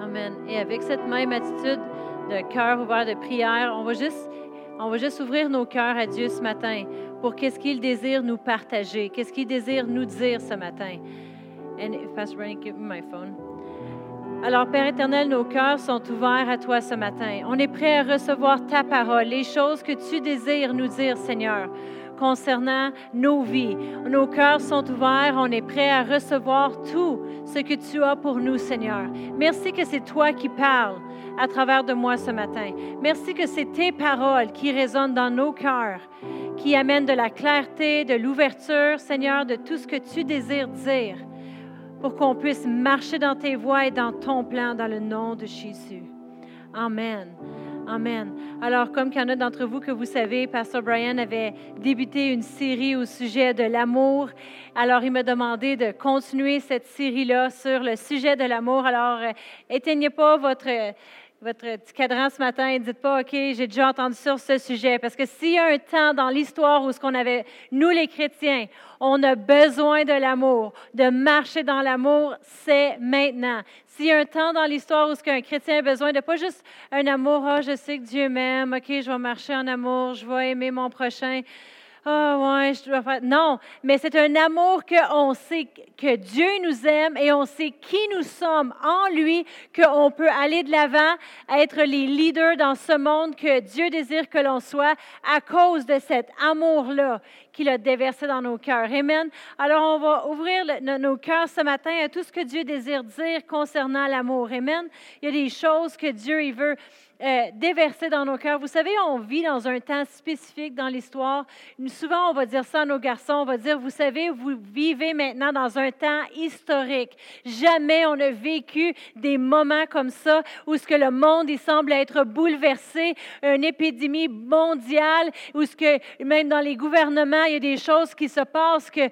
Amen. Et avec cette même attitude de cœur ouvert de prière, on va juste, on va juste ouvrir nos cœurs à Dieu ce matin pour qu'est-ce qu'il désire nous partager, qu'est-ce qu'il désire nous dire ce matin. And Pastor give me my phone. Alors, Père éternel, nos cœurs sont ouverts à toi ce matin. On est prêt à recevoir ta parole, les choses que tu désires nous dire, Seigneur, concernant nos vies. Nos cœurs sont ouverts, on est prêt à recevoir tout ce que tu as pour nous, Seigneur. Merci que c'est toi qui parles à travers de moi ce matin. Merci que c'est tes paroles qui résonnent dans nos cœurs, qui amènent de la clarté, de l'ouverture, Seigneur, de tout ce que tu désires dire pour qu'on puisse marcher dans tes voies et dans ton plan dans le nom de Jésus. Amen. Amen. Alors, comme qu'il y en a d'entre vous que vous savez, Pasteur Brian avait débuté une série au sujet de l'amour. Alors, il m'a demandé de continuer cette série-là sur le sujet de l'amour. Alors, euh, éteignez pas votre votre petit cadran ce matin et dites pas, OK, j'ai déjà entendu sur ce sujet. Parce que s'il y a un temps dans l'histoire où ce qu'on avait, nous les chrétiens, on a besoin de l'amour, de marcher dans l'amour, c'est maintenant. S'il y a un temps dans l'histoire où ce qu'un chrétien a besoin de pas juste un amour, ah, je sais que Dieu m'aime, OK, je vais marcher en amour, je vais aimer mon prochain. Ah ouais, je dois faire. Non, mais c'est un amour qu'on sait que Dieu nous aime et on sait qui nous sommes en lui, qu'on peut aller de l'avant, être les leaders dans ce monde que Dieu désire que l'on soit à cause de cet amour-là qu'il a déversé dans nos cœurs. Amen. Alors, on va ouvrir nos cœurs ce matin à tout ce que Dieu désire dire concernant l'amour. Amen. Il y a des choses que Dieu il veut euh, dans nos cœurs. Vous savez, on vit dans un temps spécifique dans l'histoire. Souvent, on va dire ça à nos garçons, on va dire, vous savez, vous vivez maintenant dans un temps historique. Jamais on a vécu des moments comme ça où ce que le monde il semble être bouleversé, une épidémie mondiale, où ce que même dans les gouvernements, il y a des choses qui se passent que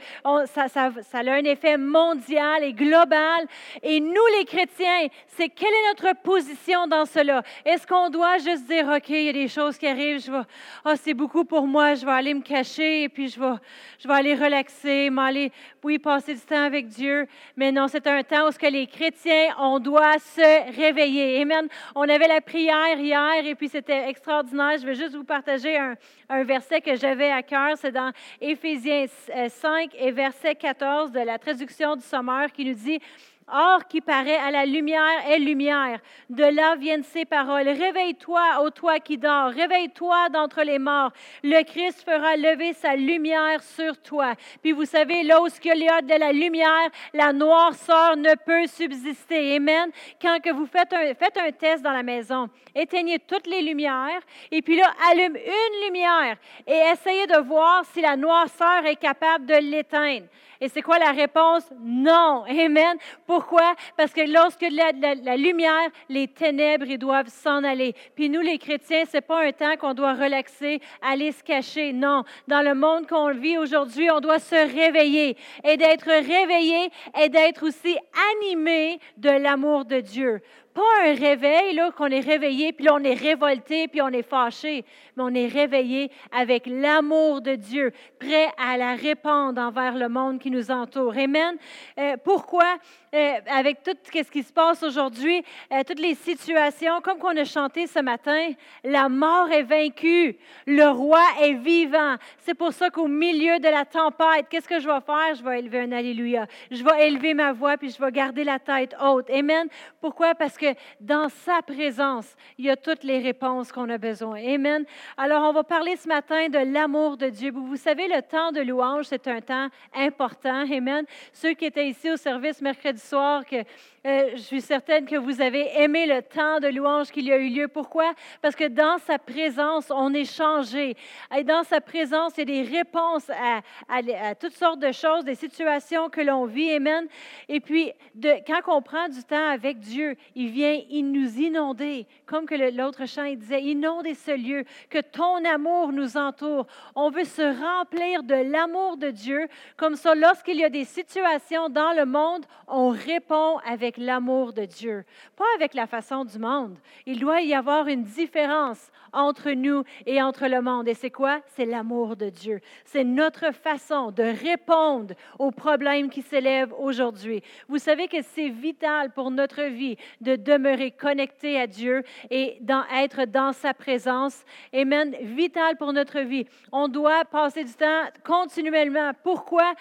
ça, a un effet mondial et global. Et nous, les chrétiens, c'est quelle est notre position dans cela? Est-ce doit juste dire, OK, il y a des choses qui arrivent, je vais, oh, c'est beaucoup pour moi, je vais aller me cacher et puis je vais, je vais aller relaxer, m'aller, oui, passer du temps avec Dieu. Mais non, c'est un temps où ce que les chrétiens, on doit se réveiller. Amen. On avait la prière hier et puis c'était extraordinaire. Je vais juste vous partager un, un verset que j'avais à cœur. C'est dans Éphésiens 5 et verset 14 de la traduction du Sommeur qui nous dit, Or, qui paraît à la lumière est lumière. De là viennent ces paroles. Réveille-toi, ô toi qui dors. Réveille-toi d'entre les morts. Le Christ fera lever sa lumière sur toi. Puis vous savez, là où il y a de la lumière, la noirceur ne peut subsister. Amen. Quand que vous faites un, faites un test dans la maison, éteignez toutes les lumières et puis là, allume une lumière et essayez de voir si la noirceur est capable de l'éteindre. Et c'est quoi la réponse? Non. Amen. Pourquoi? Parce que lorsque la, lumière, les ténèbres, ils doivent s'en aller. Puis nous, les chrétiens, c'est pas un temps qu'on doit relaxer, aller se cacher. Non. Dans le monde qu'on vit aujourd'hui, on doit se réveiller. Et d'être réveillé et d'être aussi animé de l'amour de Dieu pas un réveil, là, qu'on est réveillé, puis là, on est révolté, puis on est fâché, mais on est réveillé avec l'amour de Dieu, prêt à la répandre envers le monde qui nous entoure. Amen. Euh, pourquoi? Euh, avec tout ce qui se passe aujourd'hui, euh, toutes les situations, comme qu'on a chanté ce matin, la mort est vaincue, le roi est vivant. C'est pour ça qu'au milieu de la tempête, qu'est-ce que je vais faire? Je vais élever un Alléluia. Je vais élever ma voix, puis je vais garder la tête haute. Amen. Pourquoi? Parce que dans sa présence, il y a toutes les réponses qu'on a besoin. Amen. Alors, on va parler ce matin de l'amour de Dieu. Vous savez, le temps de louange, c'est un temps important. Amen. Ceux qui étaient ici au service mercredi soir, que euh, je suis certaine que vous avez aimé le temps de louange qu'il y a eu lieu. Pourquoi? Parce que dans sa présence, on est changé. Et dans sa présence, il y a des réponses à, toutes sortes de choses, des situations que l'on vit. Amen. Et puis, quand on prend du temps avec Dieu, il vient il nous inonder, comme que l'autre chant il disait, inonder ce lieu, que ton amour nous entoure. On veut se remplir de l'amour de Dieu. Comme ça, lorsqu'il y a des situations dans le monde, on répond avec l'amour de Dieu, pas avec la façon du monde. Il doit y avoir une différence entre nous et entre le monde. Et c'est quoi? C'est l'amour de Dieu. C'est notre façon de répondre aux problèmes qui s'élèvent aujourd'hui. Vous savez que c'est vital pour notre vie de demeurer connecté à Dieu et d'être dans sa présence. Amen. Vital pour notre vie. On doit passer du temps continuellement. Pourquoi?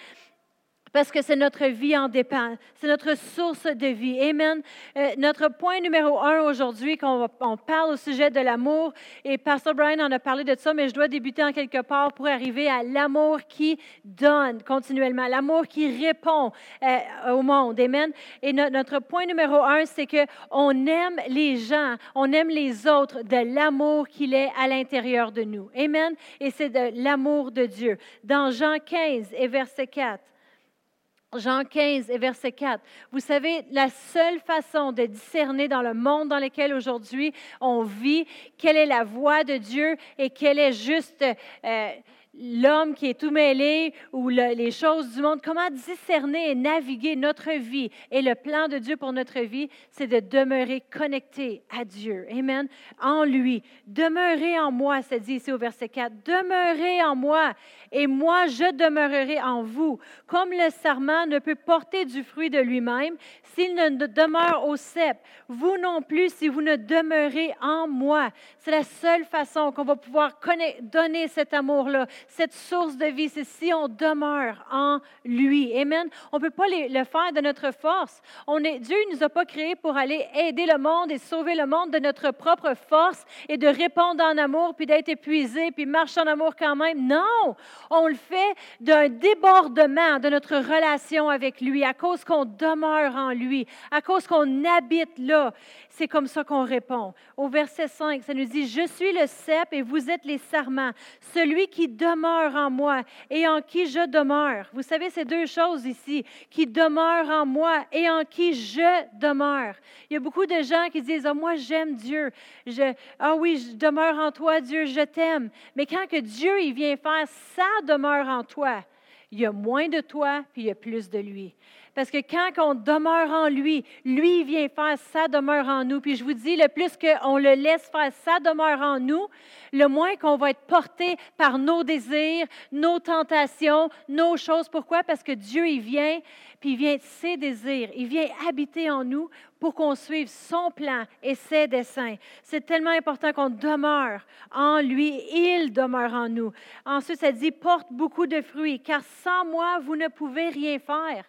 Parce que c'est notre vie en dépend. C'est notre source de vie. Amen. Euh, notre point numéro un aujourd'hui, quand on, parle au sujet de l'amour, et Pastor Brian en a parlé de ça, mais je dois débuter en quelque part pour arriver à l'amour qui donne continuellement, l'amour qui répond euh, au monde. Amen. Et notre point numéro un, c'est que on aime les gens, on aime les autres de l'amour qu'il est à l'intérieur de nous. Amen. Et c'est de l'amour de Dieu. Dans Jean 15 et verset 4. Jean 15 et verset 4. Vous savez, la seule façon de discerner dans le monde dans lequel aujourd'hui on vit quelle est la voix de Dieu et quelle est juste euh, l'homme qui est tout mêlé ou les choses du monde, comment discerner et naviguer notre vie et le plan de Dieu pour notre vie, c'est de demeurer connecté à Dieu. Amen. En lui. Demeurez en moi, c'est dit ici au verset 4. Demeurez en moi et moi je demeurerai en vous. Comme le sarment ne peut porter du fruit de lui-même s'il ne demeure au cep, vous non plus si vous ne demeurez en moi. C'est la seule façon qu'on va pouvoir donner cet amour-là, cette source de vie, c'est si on demeure en lui. Amen. On ne peut pas le faire de notre force. On est, Dieu ne nous a pas créés pour aller aider le monde et sauver le monde de notre propre force et de répondre en amour, puis d'être épuisé, puis marcher en amour quand même. Non, on le fait d'un débordement de notre relation avec lui, à cause qu'on demeure en lui, à cause qu'on habite là. C'est comme ça qu'on répond. Au verset 5, ça nous dit, Je suis le cep et vous êtes les sarments. Celui qui demeure en moi et en qui je demeure. Vous savez, ces deux choses ici, qui demeure en moi et en qui je demeure. Il y a beaucoup de gens qui disent, ah, moi j'aime Dieu. Ah oui, je demeure en toi, Dieu, je t'aime. Mais quand que Dieu, il vient faire sa demeure en toi, il y a moins de toi, puis il y a plus de lui. Parce que quand on demeure en lui, lui vient faire sa demeure en nous. Puis je vous dis, le plus qu'on le laisse faire sa demeure en nous, le moins qu'on va être porté par nos désirs, nos tentations, nos choses. Pourquoi? Parce que Dieu, il vient, puis il vient ses désirs, il vient habiter en nous pour qu'on suive son plan et ses desseins. C'est tellement important qu'on demeure en lui, il demeure en nous. Ensuite, ça dit, porte beaucoup de fruits, car sans moi, vous ne pouvez rien faire.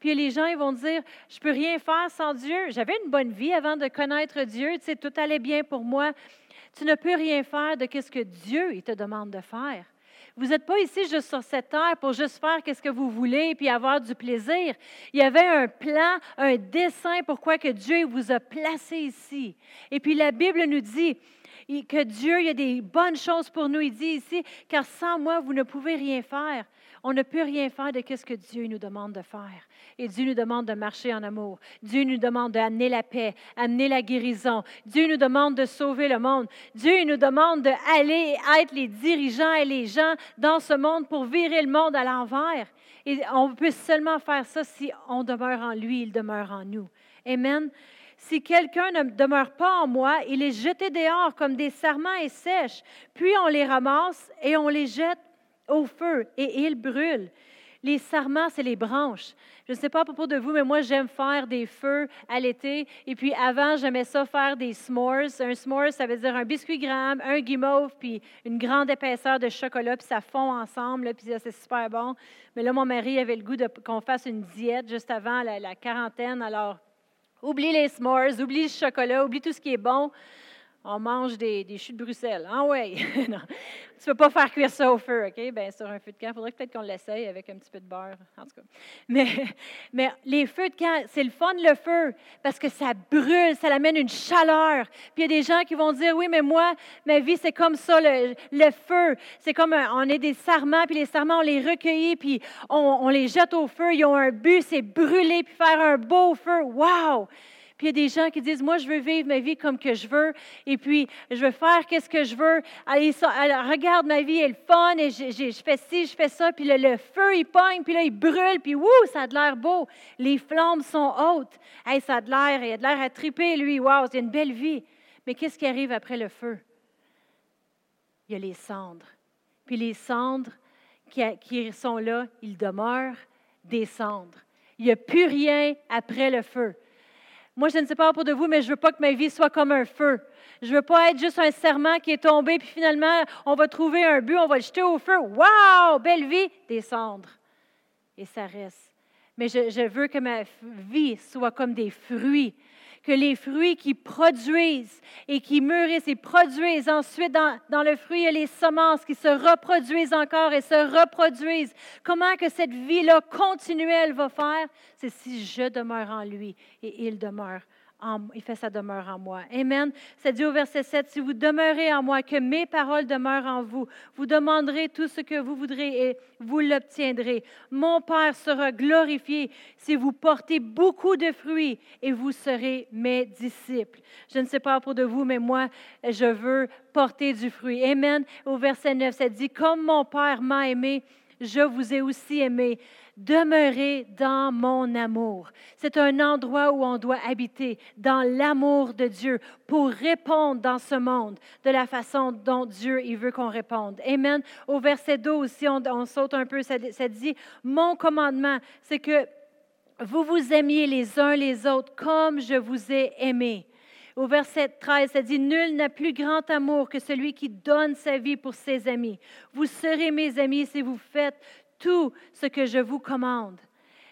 Puis les gens, ils vont dire, je peux rien faire sans Dieu. J'avais une bonne vie avant de connaître Dieu. Tu sais, tout allait bien pour moi. Tu ne peux rien faire de ce que Dieu il te demande de faire. Vous n'êtes pas ici juste sur cette terre pour juste faire ce que vous voulez puis avoir du plaisir. Il y avait un plan, un dessein pourquoi que Dieu vous a placé ici. Et puis la Bible nous dit que Dieu, il y a des bonnes choses pour nous. Il dit ici, car sans moi, vous ne pouvez rien faire. On ne peut rien faire de ce que Dieu nous demande de faire. Et Dieu nous demande de marcher en amour. Dieu nous demande d'amener la paix, amener la guérison. Dieu nous demande de sauver le monde. Dieu nous demande d'aller être les dirigeants et les gens dans ce monde pour virer le monde à l'envers. Et on peut seulement faire ça si on demeure en lui, il demeure en nous. Amen. Si quelqu'un ne demeure pas en moi, il est jeté dehors comme des sarments et sèches. Puis on les ramasse et on les jette au feu et ils brûlent. Les sarments, c'est les branches. Je ne sais pas à propos de vous, mais moi, j'aime faire des feux à l'été. Et puis avant, j'aimais ça faire des s'mores. Un s'more, ça veut dire un biscuit gramme, un guimauve, puis une grande épaisseur de chocolat, puis ça fond ensemble, puis c'est super bon. Mais là, mon mari avait le goût qu'on fasse une diète juste avant la quarantaine. Alors, oublie les s'mores, oublie le chocolat, oublie tout ce qui est bon on mange des, des choux de Bruxelles. Ah ouais, non. Tu ne peux pas faire cuire ça au feu, OK? Bien, sur un feu de camp, il faudrait peut-être qu'on l'essaye avec un petit peu de beurre, en tout cas. Mais, mais les feux de camp, c'est le fun, le feu, parce que ça brûle, ça amène une chaleur. Puis il y a des gens qui vont dire, oui, mais moi, ma vie, c'est comme ça, le, le feu. C'est comme, on est des sarments, puis les sarments, on les recueille, puis on, on les jette au feu. Ils ont un but, c'est brûler, puis faire un beau feu. Wow! Puis il y a des gens qui disent, moi, je veux vivre ma vie comme que je veux, et puis je veux faire qu'est-ce que je veux. Allez, regarde ma vie, elle est fun, et je, fais ci, je fais ça, puis le, feu, il pogne, puis là, il brûle, puis wouh, ça a de l'air beau. Les flammes sont hautes. Hey, ça a de l'air, il a de l'air à triper, lui. Wow, c'est une belle vie. Mais qu'est-ce qui arrive après le feu? Il y a les cendres. Puis les cendres qui, qui sont là, ils demeurent des cendres. Il n'y a plus rien après le feu. Moi, je ne sais pas pour de vous, mais je ne veux pas que ma vie soit comme un feu. Je ne veux pas être juste un serment qui est tombé, puis finalement, on va trouver un but, on va le jeter au feu. Wow! Belle vie! Des cendres. Et ça reste. Mais je veux que ma vie soit comme des fruits que les fruits qui produisent et qui mûrissent et produisent ensuite dans, dans, le fruit et les semences qui se reproduisent encore et se reproduisent. Comment que cette vie-là continuelle va faire? C'est si je demeure en lui et il demeure il fait sa demeure en moi. Amen. C'est dit au verset 7, si vous demeurez en moi, que mes paroles demeurent en vous, vous demanderez tout ce que vous voudrez et vous l'obtiendrez. Mon Père sera glorifié si vous portez beaucoup de fruits et vous serez mes disciples. Je ne sais pas pour de vous, mais moi, je veux porter du fruit. Amen. Au verset 9, ça dit, comme mon Père m'a aimé, je vous ai aussi aimé. Demeurez dans mon amour. C'est un endroit où on doit habiter, dans l'amour de Dieu, pour répondre dans ce monde de la façon dont Dieu il veut qu'on réponde. Amen. Au verset 12, si on, saute un peu, ça, ça dit, mon commandement, c'est que vous vous aimiez les uns les autres comme je vous ai aimé. Au verset 13, ça dit, Nul n'a plus grand amour que celui qui donne sa vie pour ses amis. Vous serez mes amis si vous faites tout ce que je vous commande.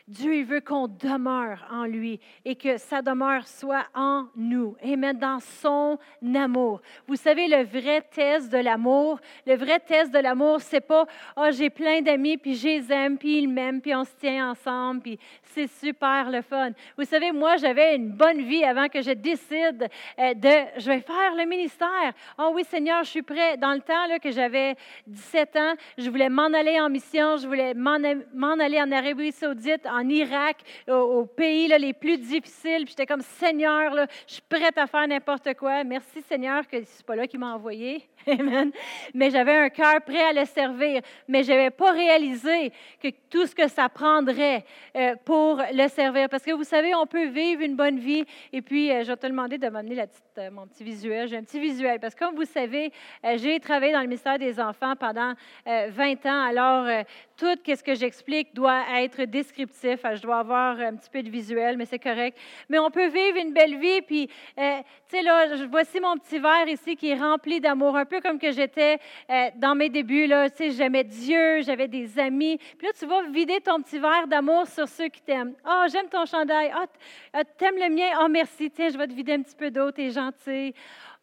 Dieu il veut qu'on demeure en lui et que sa demeure soit en nous. Amen. Dans son amour. Vous savez, le vrai test de l'amour, le vrai test de l'amour, c'est pas, oh, j'ai plein d'amis, puis je les aime, puis ils m'aiment, puis on se tient ensemble, puis c'est super le fun. Vous savez, moi, j'avais une bonne vie avant que je décide euh, de, je vais faire le ministère. Oh oui, Seigneur, je suis prêt. Dans le temps là, que j'avais 17 ans, je voulais m'en aller en mission, je voulais m'en aller en Arabie Saoudite, Irak, aux, pays les plus difficiles. Puis j'étais comme Seigneur, je suis prête à faire n'importe quoi. Merci Seigneur que ce n'est pas là qu'il m'a envoyé. Amen. Mais j'avais un cœur prêt à le servir. Mais je n'avais pas réalisé que tout ce que ça prendrait euh, pour le servir. Parce que vous savez, on peut vivre une bonne vie. Et puis, euh, je vais te demander de m'amener euh, mon petit visuel. J'ai un petit visuel. Parce que comme vous savez, j'ai travaillé dans le ministère des Enfants pendant 20 ans. Alors, tout ce que j'explique doit être descriptif. Je dois avoir un petit peu de visuel, mais c'est correct. Mais on peut vivre une belle vie. Puis, tu sais, là, voici mon petit verre ici qui est rempli d'amour. Un peu comme que j'étais euh, dans mes débuts. Là, tu sais, j'aimais Dieu, j'avais des amis. Puis là, tu vas vider ton petit verre d'amour sur ceux qui t'aiment. Oh, j'aime ton chandail. Oh, t'aimes le mien. Oh, merci. Tiens, je vais te vider un petit peu d'eau. T'es gentil.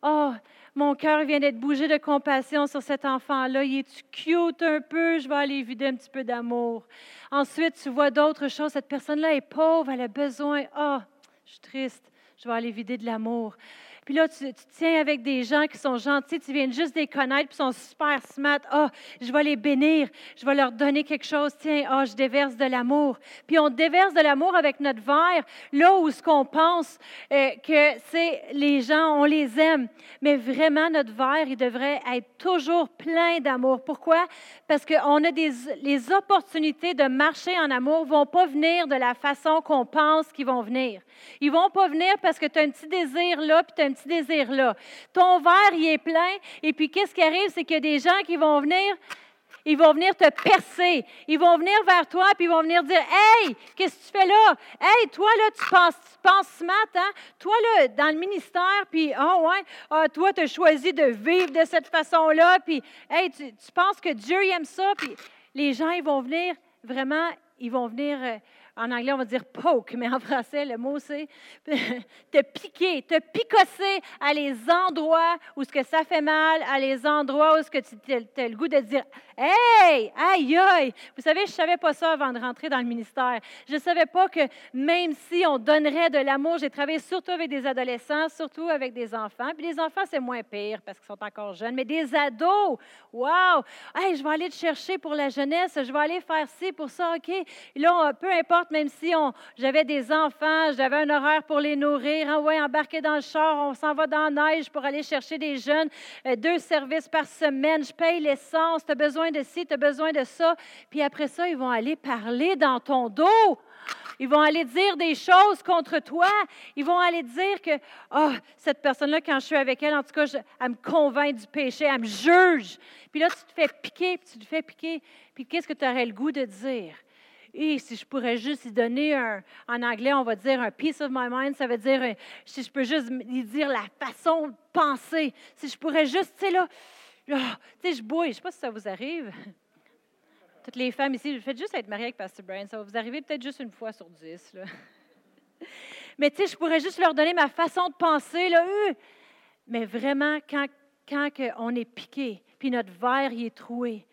Oh, mon cœur vient d'être bougé de compassion sur cet enfant-là. Il est cute un peu? Je vais aller vider un petit peu d'amour. Ensuite, tu vois d'autres choses. Cette personne-là est pauvre, elle a besoin. Ah, je suis triste. Je vais aller vider de l'amour. Puis là, tu, tiens avec des gens qui sont gentils, tu viens juste les connaître, puis sont super smart. Ah, oh, je vais les bénir, je vais leur donner quelque chose. Tiens, ah, oh, je déverse de l'amour. Puis on déverse de l'amour avec notre verre, là où ce qu'on pense euh, que c'est les gens, on les aime. Mais vraiment, notre verre, il devrait être toujours plein d'amour. Pourquoi? Parce qu'on a des les opportunités de marcher en amour vont pas venir de la façon qu'on pense qu'ils vont venir. Ils vont pas venir parce que tu as un petit désir là, puis tu as un petit désir là. Ton verre, il est plein, et puis qu'est-ce qui arrive, c'est qu'il y a des gens qui vont venir ils vont venir te percer. Ils vont venir vers toi, puis ils vont venir dire Hey, qu'est-ce que tu fais là? Hey, toi, là, tu penses, tu penses smart, hein? Toi, là, dans le ministère, puis, oh, ouais, ah, toi, tu as choisi de vivre de cette façon-là, puis, hey, tu, penses que Dieu aime ça, puis les gens, ils vont venir vraiment, ils vont venir. Euh, en anglais, on va dire poke, mais en français, le mot c'est te piquer, te picosser à les endroits où que ça fait mal, à les endroits où ce tu as le goût de dire Hey, aïe, aïe. Vous savez, je ne savais pas ça avant de rentrer dans le ministère. Je ne savais pas que même si on donnerait de l'amour, j'ai travaillé surtout avec des adolescents, surtout avec des enfants. Puis les enfants, c'est moins pire parce qu'ils sont encore jeunes, mais des ados, wow! Hey, je vais aller te chercher pour la jeunesse, je vais aller faire ci pour ça, OK? là, peu importe, même si j'avais des enfants, j'avais un horaire pour les nourrir, ah ouais, embarquer dans le char, on s'en va dans la neige pour aller chercher des jeunes, euh, deux services par semaine, je paye l'essence, tu as besoin de ci, tu as besoin de ça. Puis après ça, ils vont aller parler dans ton dos. Ils vont aller dire des choses contre toi. Ils vont aller dire que, oh, cette personne-là, quand je suis avec elle, en tout cas, elle me convainc du péché, elle me juge. Puis là, tu te fais piquer, puis tu te fais piquer. Puis qu'est-ce que tu aurais le goût de dire? et si je pourrais juste lui donner un, en anglais, on va dire un piece of my mind, ça veut dire si je peux juste lui dire la façon de penser, si je pourrais juste, tu sais, là, tu sais, je bouille, je ne sais pas si ça vous arrive. Toutes les femmes ici, faites juste être mariée avec Pastor Brian, ça va vous arriver peut-être juste une fois sur dix. Mais tu je pourrais juste leur donner ma façon de penser, là, mais vraiment, quand, quand on est piqué, puis notre verre est troué,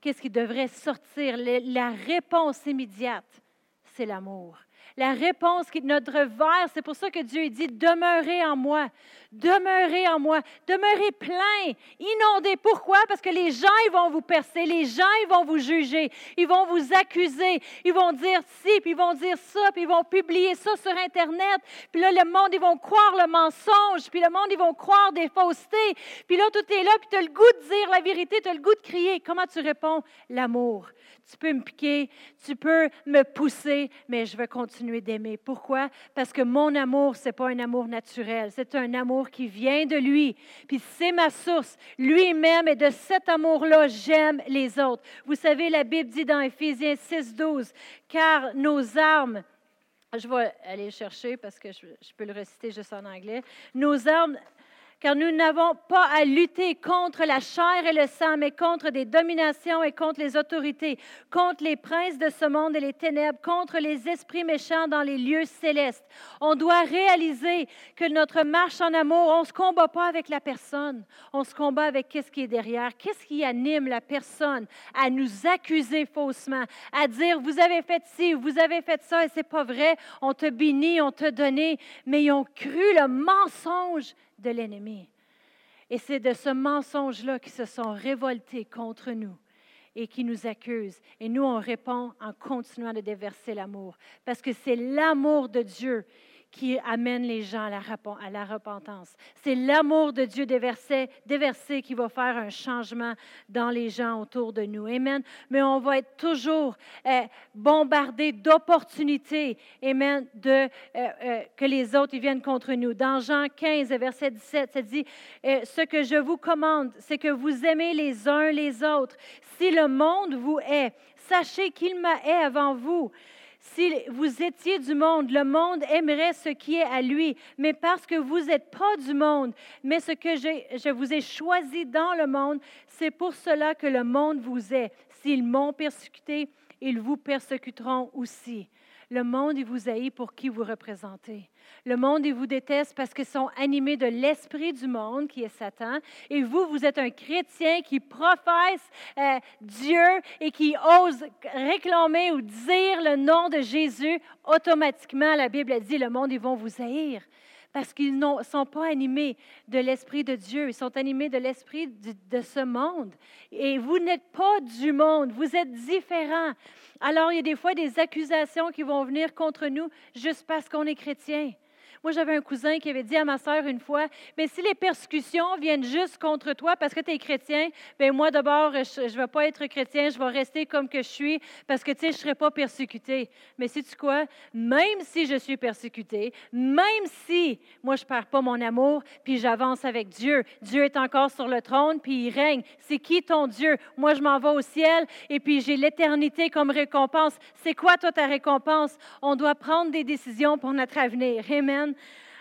qu'est-ce qui devrait sortir? La réponse immédiate, c'est l'amour. La réponse qui est notre verre, c'est pour ça que Dieu dit demeurez en moi, demeurez en moi, demeurez plein, inondez. Pourquoi? Parce que les gens, ils vont vous percer, les gens, ils vont vous juger, ils vont vous accuser, ils vont dire ci, puis ils vont dire ça, puis ils vont publier ça sur Internet. Puis là, le monde, ils vont croire le mensonge, puis le monde, ils vont croire des faussetés. Puis là, tout est là, puis tu as le goût de dire la vérité, tu as le goût de crier. Comment tu réponds? L'amour tu peux me piquer, tu peux me pousser, mais je veux continuer d'aimer. Pourquoi? Parce que mon amour, ce n'est pas un amour naturel, c'est un amour qui vient de lui. Puis c'est ma source. Lui-même, et de cet amour-là, j'aime les autres. Vous savez, la Bible dit dans Éphésiens 6, 12, car nos armes, je vais aller le chercher parce que je, je peux le reciter juste en anglais, nos armes car nous n'avons pas à lutter contre la chair et le sang, mais contre des dominations et contre les autorités, contre les princes de ce monde et les ténèbres, contre les esprits méchants dans les lieux célestes. On doit réaliser que notre marche en amour, on ne se combat pas avec la personne, on se combat avec qu'est-ce qui est derrière, qu'est-ce qui anime la personne à nous accuser faussement, à dire vous avez fait ci, vous avez fait ça et c'est pas vrai, on te bénit, on te donné, mais ils ont cru le mensonge de l'ennemi. Et c'est de ce mensonge-là qu'ils se sont révoltés contre nous et qui nous accusent. Et nous, on répond en continuant de déverser l'amour. Parce que c'est l'amour de Dieu qui amène les gens à la, repentance. C'est l'amour de Dieu déversé, déversé qui va faire un changement dans les gens autour de nous. Amen. Mais on va être toujours euh, bombardé d'opportunités, Amen, de, euh, euh, que les autres ils viennent contre nous. Dans Jean 15, verset 17, ça dit, ce que je vous commande, c'est que vous aimez les uns les autres. Si le monde vous hait, sachez qu'il m'a hait avant vous. Si vous étiez du monde, le monde aimerait ce qui est à lui. Mais parce que vous n'êtes pas du monde, mais ce que je vous ai choisi dans le monde, c'est pour cela que le monde vous est. S'ils m'ont persécuté, ils vous persécuteront aussi. Le monde, il vous haït pour qui vous représentez. Le monde, il vous déteste parce qu'ils sont animés de l'esprit du monde, qui est Satan. Et vous, vous êtes un chrétien qui professe euh, Dieu et qui ose réclamer ou dire le nom de Jésus. Automatiquement, la Bible dit, le monde, ils vont vous haïr parce qu'ils ne sont pas animés de l'Esprit de Dieu, ils sont animés de l'Esprit de ce monde. Et vous n'êtes pas du monde, vous êtes différents. Alors, il y a des fois des accusations qui vont venir contre nous juste parce qu'on est chrétien. Moi, j'avais un cousin qui avait dit à ma sœur une fois, mais si les persécutions viennent juste contre toi parce que tu es chrétien, bien moi d'abord, je ne vais pas être chrétien, je vais rester comme que je suis parce que, tu sais, je ne serai pas persécuté. Mais sais-tu quoi? Même si je suis persécuté, même si moi, je ne perds pas mon amour, puis j'avance avec Dieu, Dieu est encore sur le trône, puis il règne. C'est qui ton Dieu? Moi, je m'en vais au ciel et puis j'ai l'éternité comme récompense. C'est quoi, toi, ta récompense? On doit prendre des décisions pour notre avenir. Amen.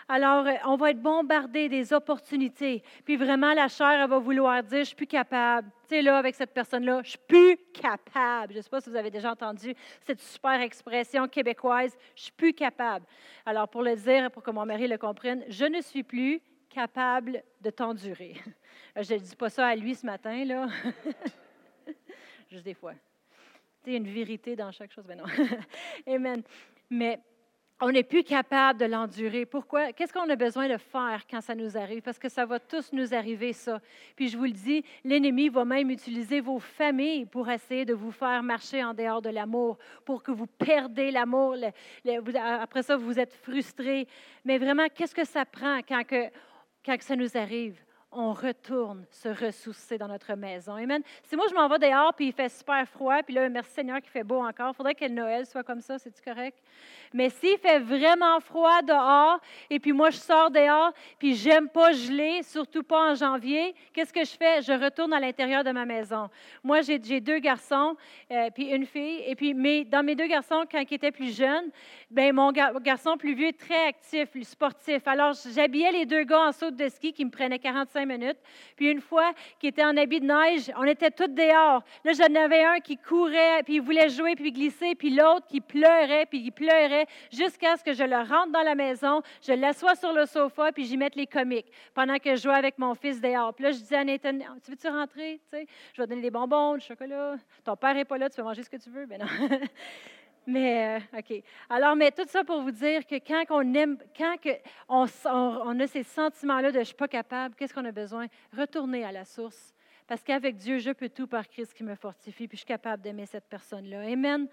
Alors, euh, on va être bombardé des opportunités. Puis vraiment, la chair, elle va vouloir dire, je suis plus capable. Tu sais, là, avec cette personne-là, je suis plus capable. Je ne sais pas si vous avez déjà entendu cette super expression québécoise, je suis plus capable. Alors, pour le dire, pour que mon mari le comprenne, je ne suis plus capable de t'endurer. Je ne dis pas ça à lui ce matin, là. Juste des fois. Tu sais, une vérité dans chaque chose. Mais non. Amen. Mais on n'est plus capable de l'endurer. Pourquoi? Qu'est-ce qu'on a besoin de faire quand ça nous arrive? Parce que ça va tous nous arriver, ça. Puis je vous le dis, l'ennemi va même utiliser vos familles pour essayer de vous faire marcher en dehors de l'amour, pour que vous perdez l'amour. Après ça, vous êtes frustrés. Mais vraiment, qu'est-ce que ça prend quand, que, quand ça nous arrive? On retourne se ressourcer dans notre maison. Amen. Si moi, je m'en vais dehors, puis il fait super froid, puis là, merci Seigneur qu'il fait beau encore, il faudrait que Noël soit comme ça, c'est-tu correct? Mais s'il fait vraiment froid dehors, et puis moi, je sors dehors, puis j'aime pas geler, surtout pas en janvier, qu'est-ce que je fais? Je retourne à l'intérieur de ma maison. Moi, j'ai deux garçons, euh, puis une fille, et puis dans mes deux garçons, quand ils étaient plus jeunes, ben mon garçon plus vieux est très actif, sportif. Alors, j'habillais les deux gars en saut de ski qui me prenaient 45 minutes. Puis une fois qui était en habit de neige, on était tous dehors. Là, j'en avais un qui courait, puis il voulait jouer, puis glisser, puis l'autre qui pleurait, puis il pleurait, jusqu'à ce que je le rentre dans la maison, je l'assois sur le sofa, puis j'y mette les comiques pendant que je jouais avec mon fils dehors. Puis là, je disais à Nathan, tu veux-tu rentrer? Tu sais, je vais donner des bonbons, du chocolat. Ton père n'est pas là, tu peux manger ce que tu veux. Ben non. Mais, euh, OK. Alors, mais tout ça pour vous dire que quand on aime, quand on, on, a ces sentiments-là de je ne suis pas capable, qu'est-ce qu'on a besoin? Retourner à la source. Parce qu'avec Dieu, je peux tout par Christ qui me fortifie, puis je suis capable d'aimer cette personne-là. Amen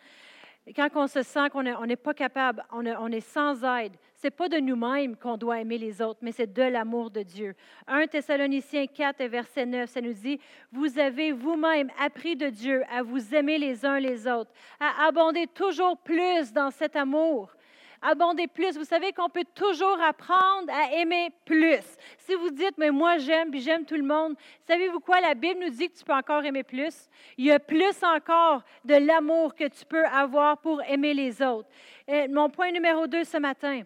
quand on se sent qu'on n'est pas capable, on, est sans aide, ce n'est pas de nous-mêmes qu'on doit aimer les autres, mais c'est de l'amour de Dieu. 1 Thessaloniciens 4, verset 9, ça nous dit, Vous avez vous-même appris de Dieu à vous aimer les uns les autres, à abonder toujours plus dans cet amour abonder plus. Vous savez qu'on peut toujours apprendre à aimer plus. Si vous dites, mais moi j'aime, puis j'aime tout le monde, savez-vous quoi? La Bible nous dit que tu peux encore aimer plus. Il y a plus encore de l'amour que tu peux avoir pour aimer les autres. Et mon point numéro deux ce matin,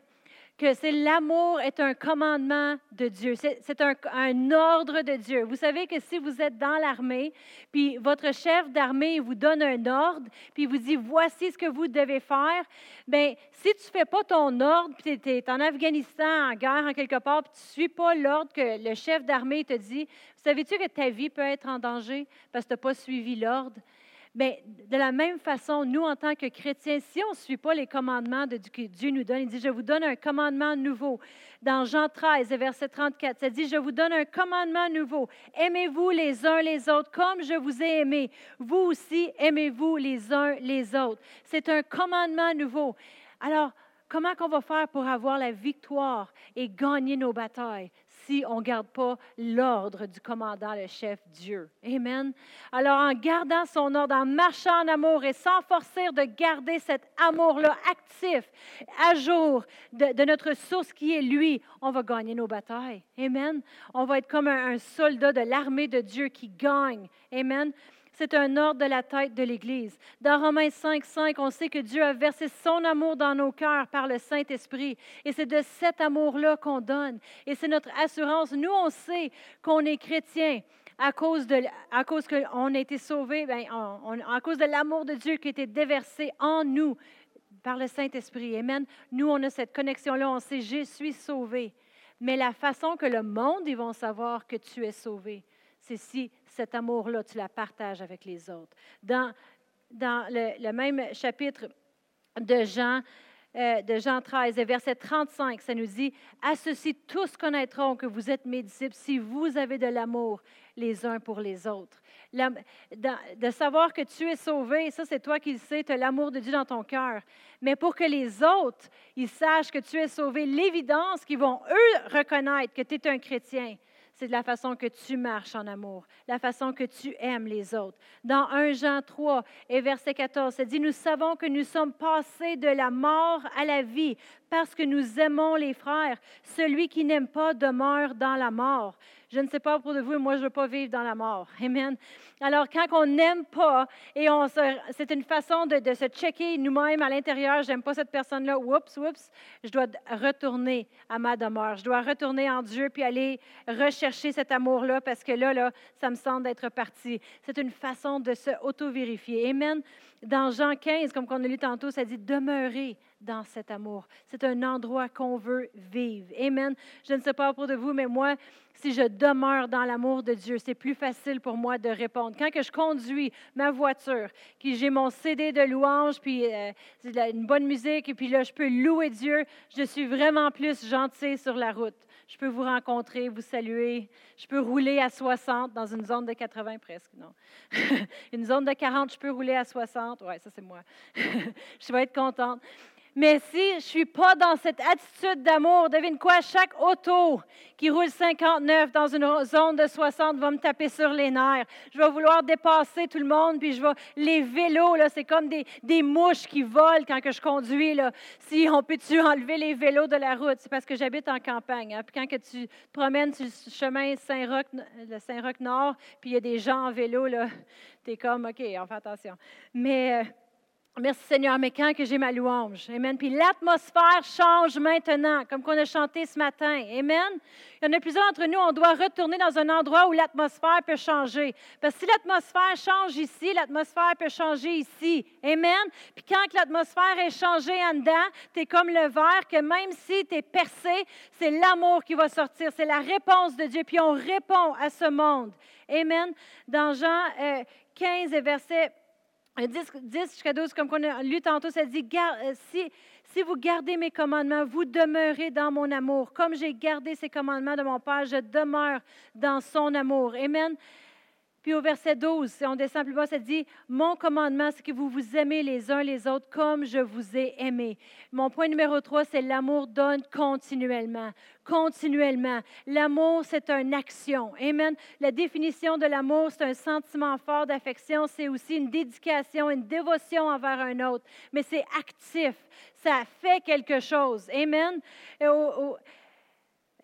que c'est l'amour est un commandement de Dieu. C'est un, un, ordre de Dieu. Vous savez que si vous êtes dans l'armée, puis votre chef d'armée vous donne un ordre, puis vous dit voici ce que vous devez faire, bien, si tu ne fais pas ton ordre, puis tu es en Afghanistan, en guerre, en quelque part, puis tu ne suis pas l'ordre que le chef d'armée te dit, savais-tu que ta vie peut être en danger parce que tu n'as pas suivi l'ordre? Bien, de la même façon, nous, en tant que chrétiens, si on ne suit pas les commandements de, que Dieu nous donne, il dit, je vous donne un commandement nouveau. Dans Jean 13, verset 34, ça dit, je vous donne un commandement nouveau. Aimez-vous les uns les autres comme je vous ai aimé. Vous aussi, aimez-vous les uns les autres. C'est un commandement nouveau. Alors, comment qu'on va faire pour avoir la victoire et gagner nos batailles? Si on ne garde pas l'ordre du commandant, le chef Dieu. Amen. Alors, en gardant son ordre, en marchant en amour et sans forcer de garder cet amour-là actif, à jour de, notre source qui est lui, on va gagner nos batailles. Amen. On va être comme un, un soldat de l'armée de Dieu qui gagne. Amen. C'est un ordre de la tête de l'Église. Dans Romains 5, 5, on sait que Dieu a versé son amour dans nos cœurs par le Saint-Esprit. Et c'est de cet amour-là qu'on donne. Et c'est notre assurance. Nous, on sait qu'on est chrétien à cause, de, à cause qu'on a été sauvés, ben, à cause de l'amour de Dieu qui a été déversé en nous par le Saint-Esprit. Amen. Nous, on a cette connexion-là. On sait, je suis sauvé. Mais la façon que le monde, ils vont savoir que tu es sauvé, c'est si cet amour-là, tu la partages avec les autres. Dans, dans le, même chapitre de Jean, euh, de Jean 13, verset 35, ça nous dit, À ceci tous connaîtront que vous êtes mes disciples si vous avez de l'amour les uns pour les autres. de savoir que tu es sauvé, ça c'est toi qui le sais, tu as l'amour de Dieu dans ton cœur. Mais pour que les autres, ils sachent que tu es sauvé, l'évidence qu'ils vont, eux, reconnaître que tu es un chrétien, c'est de la façon que tu marches en amour, la façon que tu aimes les autres. Dans 1 Jean 3 et verset 14, ça dit, nous savons que nous sommes passés de la mort à la vie parce que nous aimons les frères. Celui qui n'aime pas demeure dans la mort. Je ne sais pas pour vous, moi, je ne veux pas vivre dans la mort. Amen. Alors, quand on n'aime pas, et on c'est une façon de, se checker nous-mêmes à l'intérieur, j'aime pas cette personne-là, oups, oups, je dois retourner à ma demeure. Je dois retourner en Dieu puis aller rechercher cet amour-là parce que là, là, ça me semble d'être parti. C'est une façon de se auto-vérifier. Amen. Dans Jean 15, comme on a lu tantôt, ça dit demeurer dans cet amour. C'est un endroit qu'on veut vivre. Amen. Je ne sais pas pour de vous, mais moi, si je demeure dans l'amour de Dieu, c'est plus facile pour moi de répondre. Quand que je conduis ma voiture, que j'ai mon CD de louange, puis euh, une bonne musique, et puis là, je peux louer Dieu, je suis vraiment plus gentille sur la route. Je peux vous rencontrer, vous saluer. Je peux rouler à 60 dans une zone de 80 presque, non? une zone de 40, je peux rouler à 60. Oui, ça c'est moi. je vais être contente. Mais si je ne suis pas dans cette attitude d'amour, devine quoi, chaque auto qui roule 59 dans une zone de 60 va me taper sur les nerfs. Je vais vouloir dépasser tout le monde, puis je vais... Les vélos, là, c'est comme des, des, mouches qui volent quand que je conduis. Là. Si on peut-tu enlever les vélos de la route? C'est parce que j'habite en campagne. Hein. Puis quand que tu te promènes sur le chemin Saint-Roch, le Saint-Roch Nord, puis il y a des gens en vélo, tu es comme, OK, on fait attention. Mais... Euh, Merci Seigneur, mais quand que j'ai ma louange? Amen. Puis l'atmosphère change maintenant, comme qu'on a chanté ce matin. Amen. Il y en a plusieurs d'entre nous, on doit retourner dans un endroit où l'atmosphère peut changer. Parce que si l'atmosphère change ici, l'atmosphère peut changer ici. Amen. Puis quand l'atmosphère est changée en dedans, tu es comme le verre que même si tu es percé, c'est l'amour qui va sortir. C'est la réponse de Dieu. Puis on répond à ce monde. Amen. Dans Jean 15 euh, verset 10, 10 jusqu'à 12, comme on a lu tantôt, ça dit euh, si, si vous gardez mes commandements, vous demeurez dans mon amour. Comme j'ai gardé ces commandements de mon Père, je demeure dans son amour. Amen. Puis au verset 12, si on descend plus bas, ça dit Mon commandement, c'est que vous vous aimez les uns les autres comme je vous ai aimé. Mon point numéro 3, c'est l'amour donne continuellement. Continuellement. L'amour, c'est une action. Amen. La définition de l'amour, c'est un sentiment fort d'affection. C'est aussi une dédication, une dévotion envers un autre. Mais c'est actif. Ça fait quelque chose. Amen.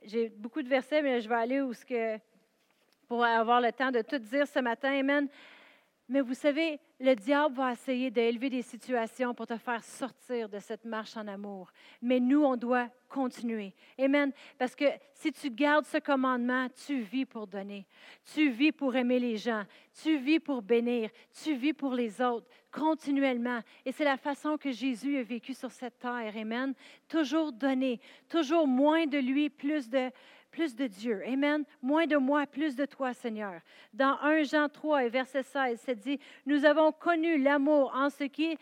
J'ai beaucoup de versets, mais je vais aller où ce que pour avoir le temps de tout dire ce matin. Amen. Mais vous savez, le diable va essayer d'élever des situations pour te faire sortir de cette marche en amour. Mais nous, on doit continuer. Amen. Parce que si tu gardes ce commandement, tu vis pour donner. Tu vis pour aimer les gens. Tu vis pour bénir. Tu vis pour les autres continuellement. Et c'est la façon que Jésus a vécu sur cette terre. Amen. Toujours donner. Toujours moins de lui, plus de, plus de Dieu. Amen. Moins de moi, plus de toi, Seigneur. Dans 1 Jean 3 et verset 16, c'est dit, nous avons connu l'amour en ce qui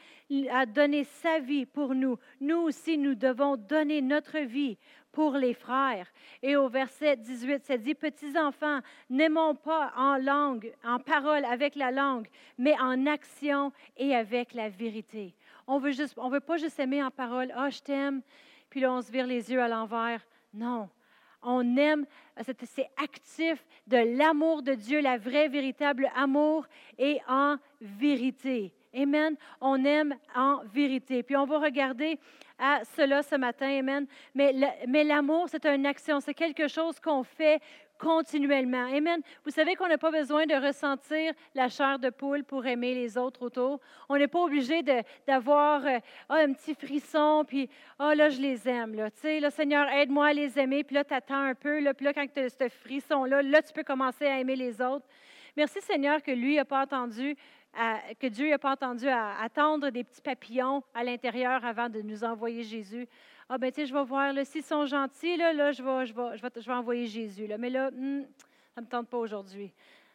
a donné sa vie pour nous. Nous aussi, nous devons donner notre vie pour les frères. Et au verset 18, c'est dit, petits enfants, n'aimons pas en langue, en parole avec la langue, mais en action et avec la vérité. On veut juste, on veut pas juste aimer en parole, ah, oh, je t'aime, puis là, on se vire les yeux à l'envers. Non, on aime, c'est actif de l'amour de Dieu, la vraie, véritable amour et en vérité. Amen. On aime en vérité. Puis on va regarder à cela ce matin. Amen. Mais l'amour, c'est une action, c'est quelque chose qu'on fait continuellement. Amen. Vous savez qu'on n'a pas besoin de ressentir la chair de poule pour aimer les autres autour. On n'est pas obligé d'avoir euh, ah, un petit frisson, puis oh, là, je les aime. Là. Tu sais, Seigneur, aide-moi à les aimer, puis là, tu attends un peu, là, puis là, quand tu as ce frisson-là, là, tu peux commencer à aimer les autres. Merci, Seigneur, que lui n'a pas entendu que Dieu n'a pas entendu à attendre des petits papillons à l'intérieur avant de nous envoyer Jésus. Ah, ben, tu sais, je vais voir, s'ils sont gentils, là, là je, vais, je, vais, je, vais, je vais envoyer Jésus. Là. Mais là, hmm, ça ne me tente pas aujourd'hui.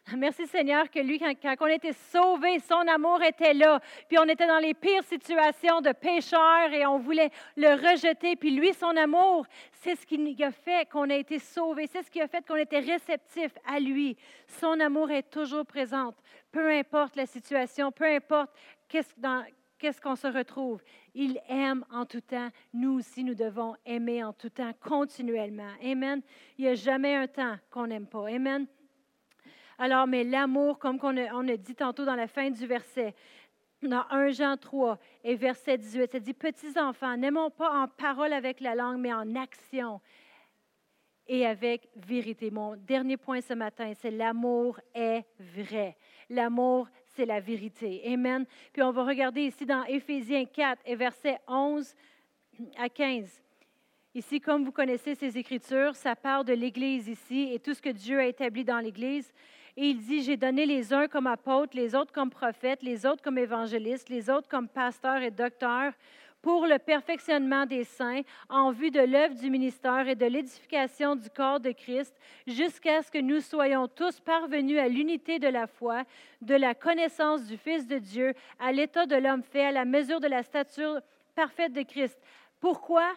Merci Seigneur que lui, quand, quand, on était sauvés, son amour était là. Puis on était dans les pires situations de pécheurs et on voulait le rejeter. Puis lui, son amour, c'est ce qui a fait qu'on a été sauvés. C'est ce qui a fait qu'on était réceptif à lui. Son amour est toujours présent. Peu importe la situation, peu importe qu'est-ce, dans, qu'est-ce qu'on se retrouve? Il aime en tout temps. Nous aussi, nous devons aimer en tout temps, continuellement. Amen. Il n'y a jamais un temps qu'on n'aime pas. Amen. Alors, mais l'amour, comme on a, a dit tantôt dans la fin du verset, dans 1 Jean 3 et verset 18, ça dit, Petits enfants, n'aimons pas en parole avec la langue, mais en action et avec vérité. Mon dernier point ce matin, c'est l'amour est vrai. L'amour c'est la vérité. Amen. Puis on va regarder ici dans Éphésiens 4 et versets 11 à 15. Ici, comme vous connaissez ces Écritures, ça parle de l'Église ici et tout ce que Dieu a établi dans l'Église. Et il dit, j'ai donné les uns comme apôtres, les autres comme prophètes, les autres comme évangélistes, les autres comme pasteurs et docteurs pour le perfectionnement des saints en vue de l'œuvre du ministère et de l'édification du corps de Christ, jusqu'à ce que nous soyons tous parvenus à l'unité de la foi, de la connaissance du Fils de Dieu, à l'état de l'homme fait, à la mesure de la stature parfaite de Christ. Pourquoi?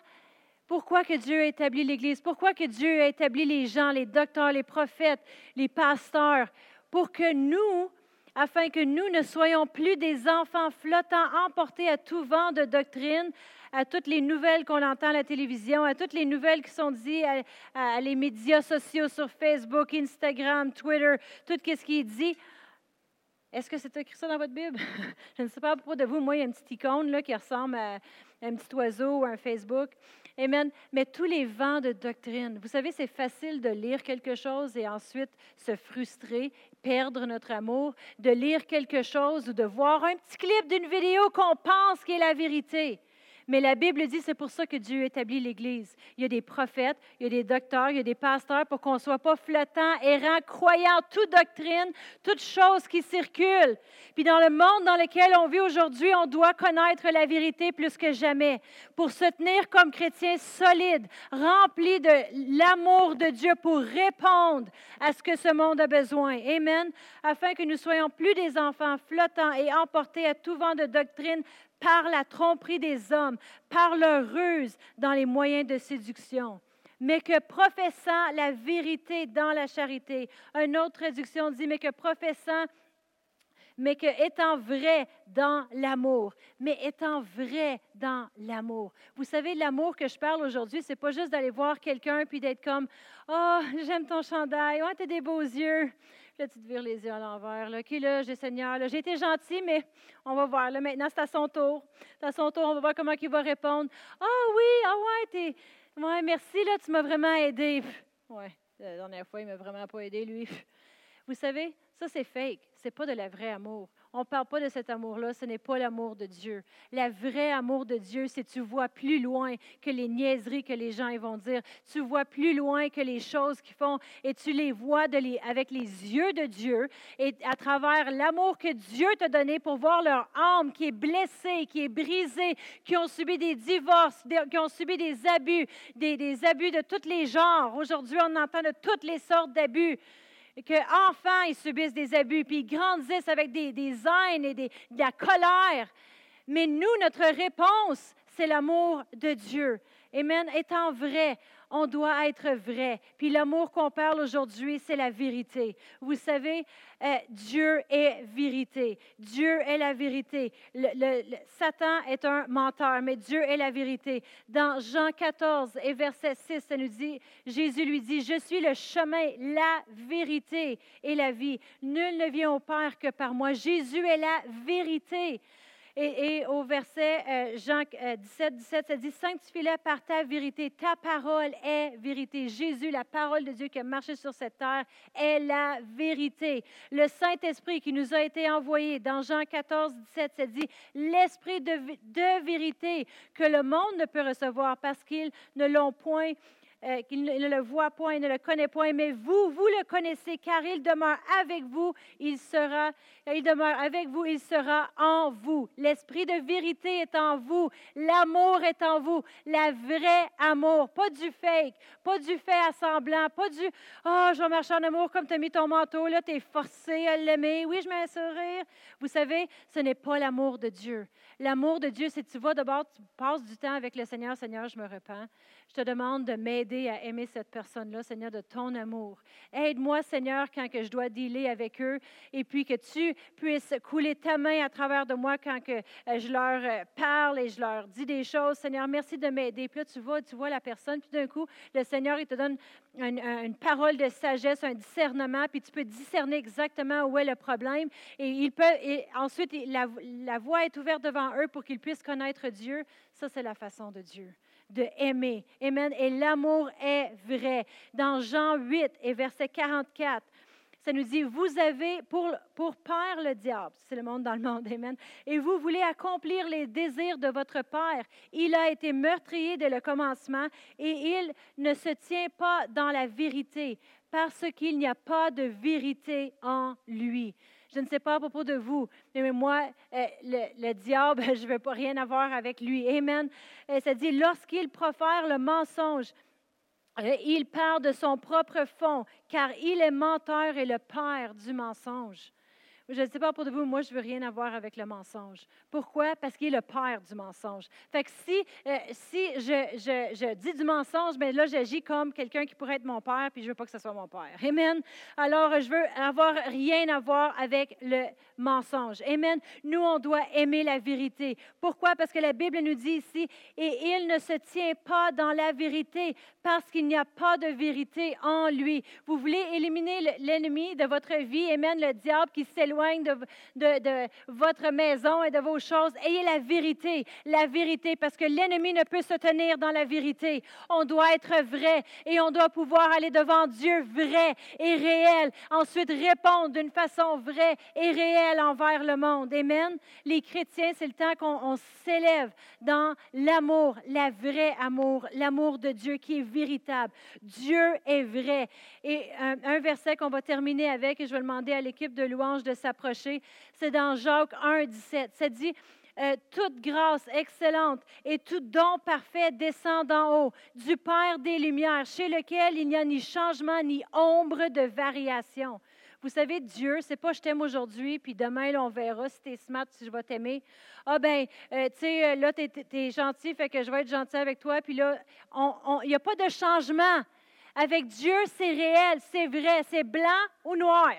Pourquoi que Dieu a établi l'Église? Pourquoi que Dieu a établi les gens, les docteurs, les prophètes, les pasteurs? Pour que nous, afin que nous ne soyons plus des enfants flottants emportés à tout vent de doctrine, à toutes les nouvelles qu'on entend à la télévision, à toutes les nouvelles qui sont dites à, les médias sociaux sur Facebook, Instagram, Twitter, tout ce qui est dit. Est-ce que c'est écrit ça dans votre Bible? Je ne sais pas à propos de vous. Moi, il y a une petite icône là, qui ressemble à un petit oiseau ou un Facebook. Amen. Mais tous les vents de doctrine. Vous savez, c'est facile de lire quelque chose et ensuite se frustrer, perdre notre amour, de lire quelque chose ou de voir un petit clip d'une vidéo qu'on pense qui est la vérité. Mais la Bible dit, c'est pour ça que Dieu établit l'Église. Il y a des prophètes, il y a des docteurs, il y a des pasteurs pour qu'on ne soit pas flottant, errant, croyant toute doctrine, toute chose qui circule. Puis dans le monde dans lequel on vit aujourd'hui, on doit connaître la vérité plus que jamais pour se tenir comme chrétiens solides, remplis de l'amour de Dieu pour répondre à ce que ce monde a besoin. Amen. Afin que nous soyons plus des enfants flottants et emportés à tout vent de doctrine par la tromperie des hommes, par leur ruse dans les moyens de séduction, mais que professant la vérité dans la charité. Une autre traduction dit, mais que professant mais que étant vrai dans l'amour, mais étant vrai dans l'amour. Vous savez, l'amour que je parle aujourd'hui, c'est pas juste d'aller voir quelqu'un puis d'être comme, oh, j'aime ton chandail, oh, t'as des beaux yeux. Là, tu te vires les yeux à l'envers. Là. OK, là, j'ai Seigneur, j'ai été gentil, mais on va voir. Là, maintenant, c'est à son tour. C'est à son tour, on va voir comment il va répondre. Ah oui, ah ouais, t'es... Ouais, merci, là, tu m'as vraiment aidé. Ouais, la dernière fois, il m'a vraiment pas aidé, lui. Vous savez, ça, c'est fake. C'est pas de la vraie amour. On ne parle pas de cet amour-là, ce n'est pas l'amour de Dieu. Le vrai amour de Dieu, c'est tu vois plus loin que les niaiseries que les gens vont dire. Tu vois plus loin que les choses qu'ils font et tu les vois avec les yeux de Dieu et à travers l'amour que Dieu t'a donné pour voir leur âme qui est blessée, qui est brisée, qui ont subi des divorces, qui ont subi des abus, des, des abus de tous les genres. Aujourd'hui, on entend de toutes les sortes d'abus qu'enfants, ils subissent des abus, puis ils grandissent avec des, des haines et des, de la colère. Mais nous, notre réponse, c'est l'amour de Dieu. Amen. Étant vrai, on doit être vrai. Puis l'amour qu'on parle aujourd'hui, c'est la vérité. Vous savez, euh, Dieu est vérité. Dieu est la vérité. Le, Satan est un menteur, mais Dieu est la vérité. Dans Jean 14 et verset 6, ça nous dit, Jésus lui dit, je suis le chemin, la vérité et la vie. Nul ne vient au Père que par moi. Jésus est la vérité. Et, au verset euh, Jean 17, 17, ça dit Sanctifie-les par ta vérité. Ta parole est vérité. Jésus, la parole de Dieu qui a marché sur cette terre, est la vérité. Le Saint-Esprit qui nous a été envoyé dans Jean 14, 17, ça dit L'Esprit de, de vérité que le monde ne peut recevoir parce qu'ils ne l'ont point euh, qu'il ne le voit point, il ne le connaît point, mais vous, vous le connaissez, car il demeure avec vous, il sera, il demeure avec vous, il sera en vous. L'esprit de vérité est en vous, l'amour est en vous, la vraie amour, pas du fake, pas du fait à semblant, pas du oh, je vais marcher en amour comme tu as mis ton manteau, là, tu es forcé à l'aimer. Oui, je mets un sourire. Vous savez, ce n'est pas l'amour de Dieu. L'amour de Dieu, c'est tu vas d'abord, tu passes du temps avec le Seigneur, Seigneur, je me repens. Je te demande de m'aider à aimer cette personne-là, Seigneur, de ton amour. Aide-moi, Seigneur, quand que je dois dealer avec eux, et puis que tu puisses couler ta main à travers de moi quand que euh, je leur euh, parle et je leur dis des choses. Seigneur, merci de m'aider. Puis là, tu vois, tu vois la personne, puis d'un coup, le Seigneur, il te donne une, parole de sagesse, un discernement, puis tu peux discerner exactement où est le problème. Et, il peut, et ensuite, la, la voie est ouverte devant eux pour qu'ils puissent connaître Dieu. Ça, c'est la façon de Dieu de aimer. Amen. Et l'amour est vrai. Dans Jean 8 et verset 44, ça nous dit, vous avez pour, pour père le diable, c'est le monde dans le monde, amen, et vous voulez accomplir les désirs de votre père. Il a été meurtrier dès le commencement et il ne se tient pas dans la vérité parce qu'il n'y a pas de vérité en lui. Je ne sais pas à propos de vous, mais moi, euh, le, diable, je ne veux pas rien avoir avec lui. Amen. Euh, ça dit, lorsqu'il profère le mensonge, euh, il part de son propre fond, car il est menteur et le père du mensonge. Je ne sais pas pour vous, moi, je veux rien avoir avec le mensonge. Pourquoi? Parce qu'il est le père du mensonge. Fait que si, euh, si je, je, je, dis du mensonge, bien là, j'agis comme quelqu'un qui pourrait être mon père, puis je ne veux pas que ce soit mon père. Amen. Alors, je veux avoir rien à voir avec le mensonge. Amen. Nous, on doit aimer la vérité. Pourquoi? Parce que la Bible nous dit ici, et il ne se tient pas dans la vérité, parce qu'il n'y a pas de vérité en lui. Vous voulez éliminer l'ennemi de votre vie, Amen, le diable qui s'éloigne de, de, votre maison et de vos choses. Ayez la vérité, la vérité, parce que l'ennemi ne peut se tenir dans la vérité. On doit être vrai et on doit pouvoir aller devant Dieu vrai et réel. Ensuite, répondre d'une façon vraie et réelle envers le monde. Amen. Les chrétiens, c'est le temps qu'on s'élève dans l'amour, la vraie amour, l'amour de Dieu qui est véritable. Dieu est vrai. Et un, un verset qu'on va terminer avec, et je vais demander à l'équipe de louange de s'approcher, c'est dans Jacques 1, 17. Ça dit, euh, toute grâce excellente et tout don parfait descend d'en haut, du Père des Lumières, chez lequel il n'y a ni changement ni ombre de variation. Vous savez, Dieu, c'est pas je t'aime aujourd'hui, puis demain, on verra si tu es smart, si je vais t'aimer. Ah ben, euh, tu sais, euh, là, tu es, gentil, fait que je vais être gentil avec toi, puis là, il n'y a pas de changement. Avec Dieu, c'est réel, c'est vrai, c'est blanc ou noir.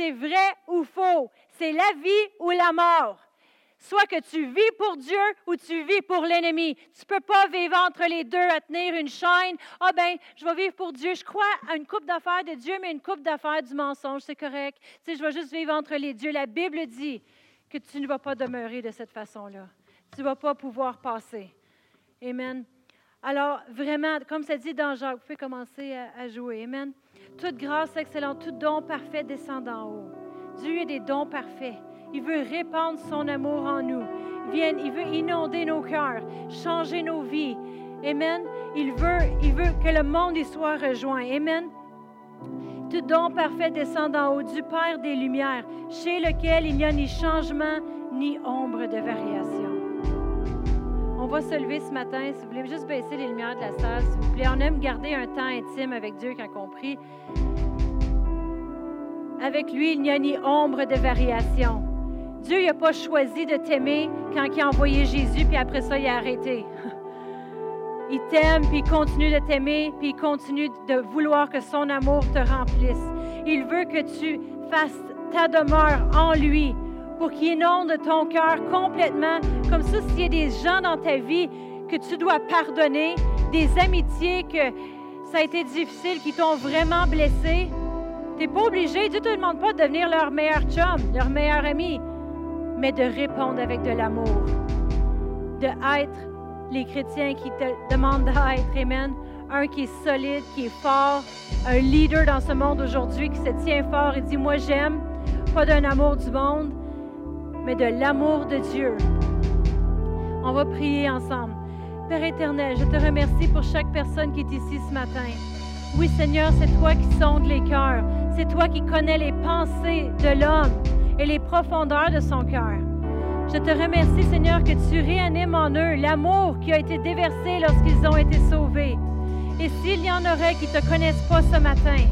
C'est vrai ou faux? C'est la vie ou la mort? Soit que tu vis pour Dieu ou tu vis pour l'ennemi. Tu ne peux pas vivre entre les deux à tenir une chaîne. Ah ben, je vais vivre pour Dieu. Je crois à une coupe d'affaires de Dieu, mais une coupe d'affaires du mensonge, c'est correct. Tu sais, je vais juste vivre entre les dieux. La Bible dit que tu ne vas pas demeurer de cette façon-là. Tu ne vas pas pouvoir passer. Amen. Alors, vraiment, comme ça dit dans Jacques, vous pouvez commencer à, jouer. Amen. Toute grâce excellente, tout don parfait descend d'en haut. Dieu a des dons parfaits. Il veut répandre son amour en nous. il veut inonder nos cœurs, changer nos vies. Amen. Il veut, il veut que le monde y soit rejoint. Amen. Tout don parfait descend d'en haut du Père des Lumières, chez lequel il n'y a ni changement ni ombre de variation. On va se lever ce matin. Si vous voulez juste baisser les lumières de la salle, s'il vous plaît. On aime garder un temps intime avec Dieu quand on prie. Avec lui, il n'y a ni ombre de variation. Dieu n'a pas choisi de t'aimer quand il a envoyé Jésus, puis après ça, il a arrêté. Il t'aime, puis il continue de t'aimer, puis il continue de vouloir que son amour te remplisse. Il veut que tu fasses ta demeure en lui pour qu'il inonde ton cœur complètement, comme ça, s'il y a des gens dans ta vie que tu dois pardonner, des amitiés que ça a été difficile, qui t'ont vraiment blessé, tu n'es pas obligé, Dieu ne te demande pas de devenir leur meilleur chum, leur meilleur ami mais de répondre avec de l'amour, de être les chrétiens qui te demandent d'être, Amen. Un qui est solide, qui est fort, un leader dans ce monde aujourd'hui qui se tient fort et dit, moi j'aime, pas d'un amour du monde, mais de l'amour de Dieu. On va prier ensemble. Père éternel, je te remercie pour chaque personne qui est ici ce matin. Oui, Seigneur, c'est toi qui sondes les cœurs. C'est toi qui connais les pensées de l'homme et les profondeurs de son cœur. Je te remercie, Seigneur, que tu réanimes en eux l'amour qui a été déversé lorsqu'ils ont été sauvés. Et s'il y en aurait qui ne te connaissent pas ce matin,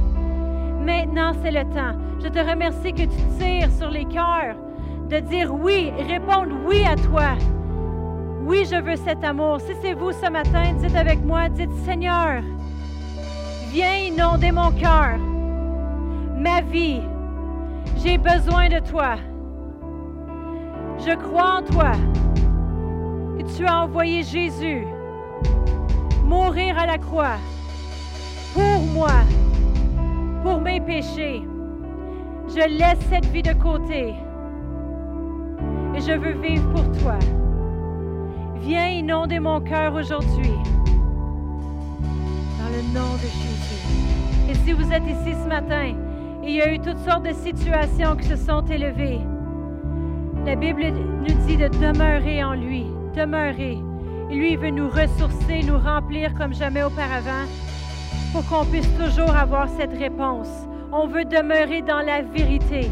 maintenant c'est le temps. Je te remercie que tu tires sur les cœurs de dire oui et répondre oui à toi. Oui, je veux cet amour. Si c'est vous ce matin, dites avec moi, dites Seigneur, viens inonder mon cœur, ma vie, j'ai besoin de toi. Je crois en toi. Que tu as envoyé Jésus mourir à la croix pour moi, pour mes péchés. Je laisse cette vie de côté je veux vivre pour toi. Viens inonder mon cœur aujourd'hui. Dans le nom de Jésus. Et si vous êtes ici ce matin, il y a eu toutes sortes de situations qui se sont élevées. La Bible nous dit de demeurer en lui, demeurer. Lui, veut nous ressourcer, nous remplir comme jamais auparavant pour qu'on puisse toujours avoir cette réponse. On veut demeurer dans la vérité,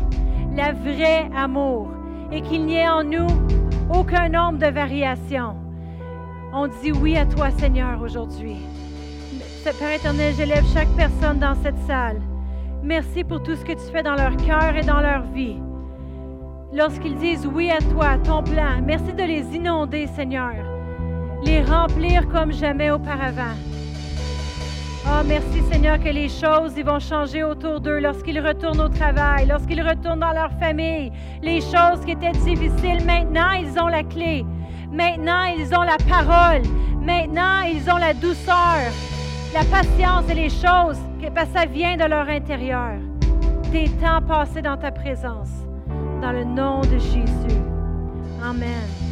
la vraie amour, et qu'il n'y ait en nous aucun nombre de variations. On dit oui à toi, Seigneur, aujourd'hui. Père éternel, j'élève chaque personne dans cette salle Merci pour tout ce que tu fais dans leur cœur et dans leur vie. Lorsqu'ils disent oui à toi, à ton plan, merci de les inonder, Seigneur. Les remplir comme jamais auparavant. Oh, merci Seigneur que les choses vont changer autour d'eux lorsqu'ils retournent au travail, lorsqu'ils retournent dans leur famille. Les choses qui étaient difficiles, maintenant ils ont la clé. Maintenant ils ont la parole. Maintenant ils ont la douceur, la patience et les choses, que, ça vient de leur intérieur. Des temps passés dans ta présence. Dans le nom de Jésus. Amen.